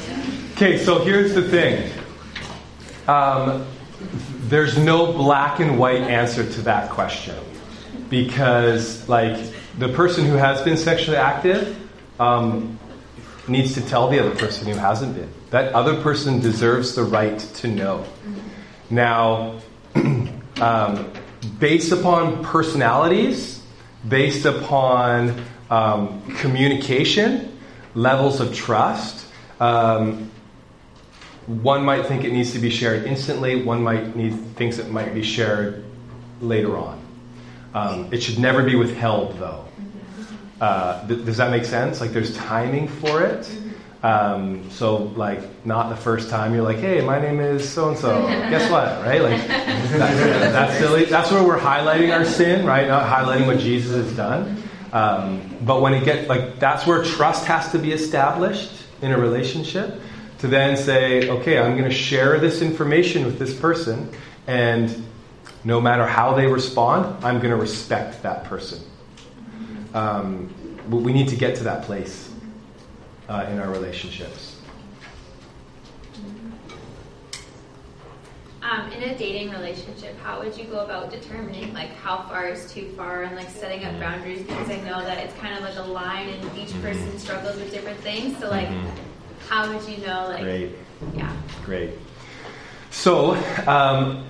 Okay, so here's the thing. Um, there's no black and white answer to that question because, like, the person who has been sexually active um, needs to tell the other person who hasn't been. That other person deserves the right to know. Now, *clears throat* um, based upon personalities, based upon um, communication, levels of trust, um, one might think it needs to be shared instantly. One might need thinks it might be shared later on. Um, it should never be withheld, though. Uh, th- does that make sense? Like there's timing for it. Um, so like not the first time you're like, hey, my name is so and so. Guess what? Right? Like that's, that's silly. That's where we're highlighting our sin, right? Not highlighting what Jesus has done. Um, but when it gets like that's where trust has to be established in a relationship to then say, okay, I'm going to share this information with this person, and no matter how they respond, I'm going to respect that person. Um, we need to get to that place uh, in our relationships. Um, in a dating relationship, how would you go about determining like how far is too far and like setting up boundaries? Because I know that it's kind of like a line, and each person struggles with different things. So like, how would you know like Great. yeah? Great. So, um,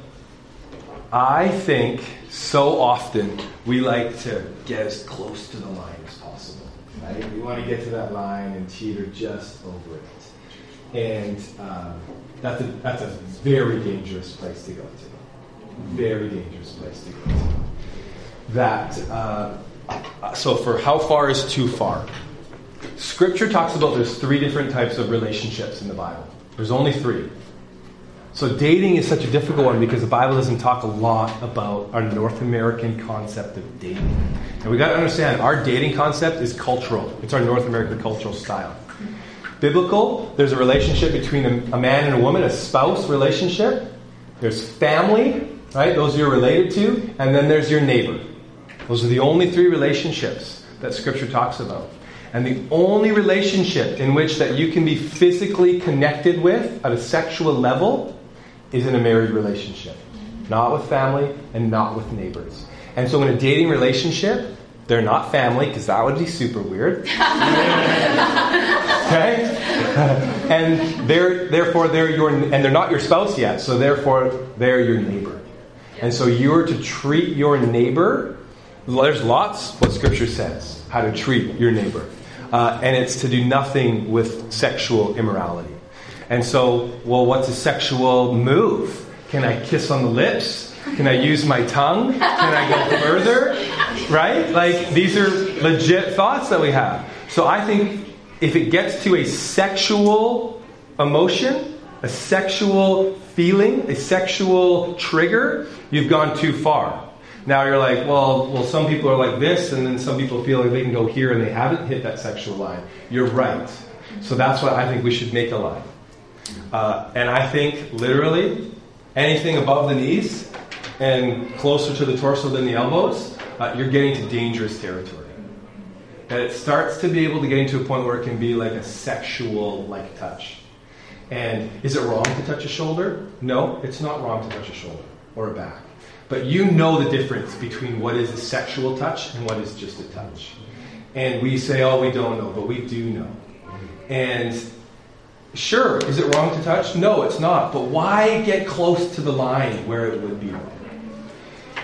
I think so often we like to get as close to the line. Right? We want to get to that line and teeter just over it. And um, that's, a, that's a very dangerous place to go to. Very dangerous place to go to. That, uh, so for how far is too far? Scripture talks about there's three different types of relationships in the Bible. There's only three. So dating is such a difficult one because the Bible doesn't talk a lot about our North American concept of dating. And we got to understand our dating concept is cultural. It's our North American cultural style. Biblical, there's a relationship between a, a man and a woman, a spouse relationship. There's family, right? Those you're related to, and then there's your neighbor. Those are the only three relationships that Scripture talks about. And the only relationship in which that you can be physically connected with at a sexual level is in a married relationship. Not with family and not with neighbors. And so in a dating relationship, they're not family because that would be super weird. *laughs* okay? *laughs* and they're therefore they're your and they're not your spouse yet, so therefore they're your neighbor. And so you're to treat your neighbor. There's lots what Scripture says how to treat your neighbor, uh, and it's to do nothing with sexual immorality. And so, well, what's a sexual move? Can I kiss on the lips? Can I use my tongue? Can I go further? Right? Like these are legit thoughts that we have. So I think if it gets to a sexual emotion, a sexual feeling, a sexual trigger, you've gone too far. Now you're like, well, well, some people are like this, and then some people feel like they can go here and they haven't hit that sexual line. You're right. So that's why I think we should make a line. Uh, and I think literally anything above the knees and closer to the torso than the elbows, uh, you're getting to dangerous territory. And it starts to be able to get into a point where it can be like a sexual like touch. And is it wrong to touch a shoulder? No, it's not wrong to touch a shoulder or a back. But you know the difference between what is a sexual touch and what is just a touch. And we say, oh, we don't know, but we do know. And sure, is it wrong to touch? No, it's not. But why get close to the line where it would be wrong?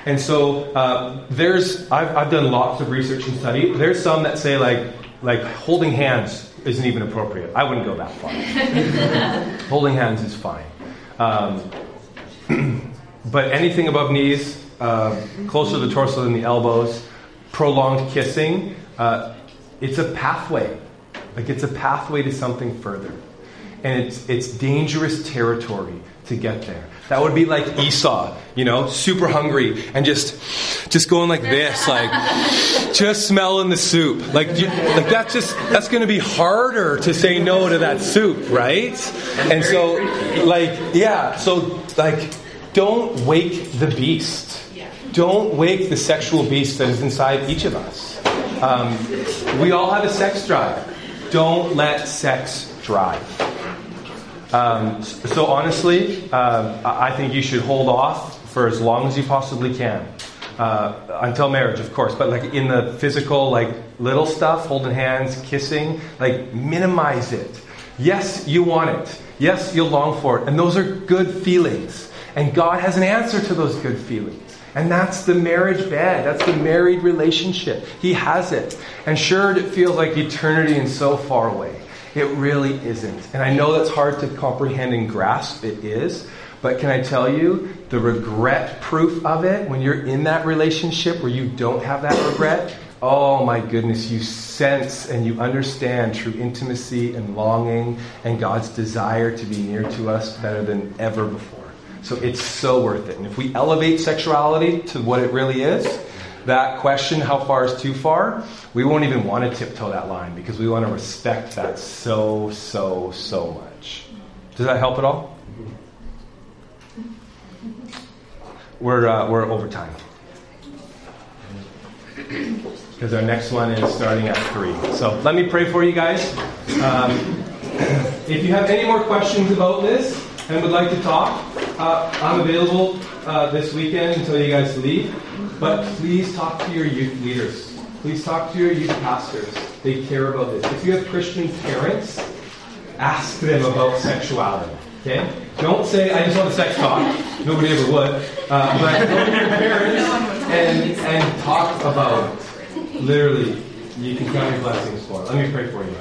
And so uh, there's, I've, I've done lots of research and study. There's some that say like, like holding hands isn't even appropriate. I wouldn't go that far. *laughs* holding hands is fine. Um, *clears throat* but anything above knees, uh, closer to the torso than the elbows, prolonged kissing, uh, it's a pathway. Like it's a pathway to something further. And it's, it's dangerous territory to get there. That would be like Esau, you know, super hungry and just just going like this, like just smelling the soup. Like you, like that's just that's going to be harder to say no to that soup, right? And so like yeah, so like don't wake the beast. Don't wake the sexual beast that is inside each of us. Um, we all have a sex drive. Don't let sex drive. Um, so honestly, uh, I think you should hold off for as long as you possibly can. Uh, until marriage, of course, but like in the physical, like little stuff, holding hands, kissing, like minimize it. Yes, you want it. Yes, you'll long for it. And those are good feelings. And God has an answer to those good feelings. And that's the marriage bed. That's the married relationship. He has it. And sure, it feels like eternity and so far away. It really isn't. And I know that's hard to comprehend and grasp. It is. But can I tell you, the regret proof of it, when you're in that relationship where you don't have that regret, oh my goodness, you sense and you understand true intimacy and longing and God's desire to be near to us better than ever before. So it's so worth it. And if we elevate sexuality to what it really is, that question, how far is too far, we won't even want to tiptoe that line because we want to respect that so, so, so much. Does that help at all? We're, uh, we're over time. Because our next one is starting at 3. So let me pray for you guys. Um, if you have any more questions about this and would like to talk, uh, I'm available uh, this weekend until you guys leave. But please talk to your youth leaders. Please talk to your youth pastors. They care about this. If you have Christian parents, ask them about sexuality. Okay? Don't say, I just want a sex talk. Nobody ever would. Uh, but go to your parents and, and talk about it. Literally, you can count your blessings for it. Let me pray for you.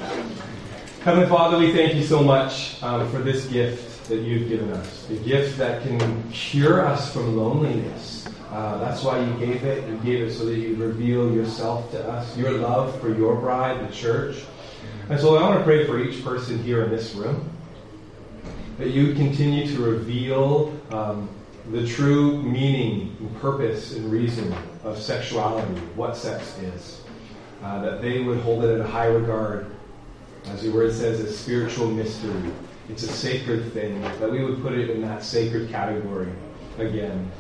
Heavenly Father, we thank you so much um, for this gift that you've given us. The gift that can cure us from loneliness. Uh, that's why you gave it. You gave it so that you reveal yourself to us, your love for your bride, the church. And so I want to pray for each person here in this room that you continue to reveal um, the true meaning and purpose and reason of sexuality, what sex is. Uh, that they would hold it in high regard. As your word says, a spiritual mystery. It's a sacred thing. That we would put it in that sacred category again.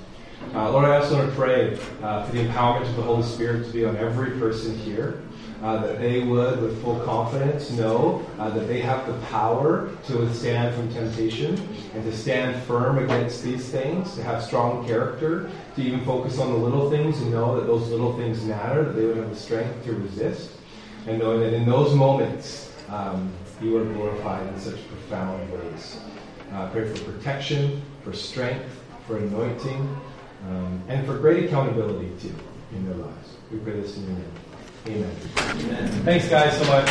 Uh, Lord, I also want to pray uh, for the empowerment of the Holy Spirit to be on every person here. Uh, that they would, with full confidence, know uh, that they have the power to withstand from temptation and to stand firm against these things, to have strong character, to even focus on the little things and know that those little things matter, that they would have the strength to resist, and knowing that in those moments um, you are glorified in such profound ways. Uh, pray for protection, for strength, for anointing, um, and for great accountability too in their lives. We pray this in your name. Amen. Amen. Thanks, guys, so much.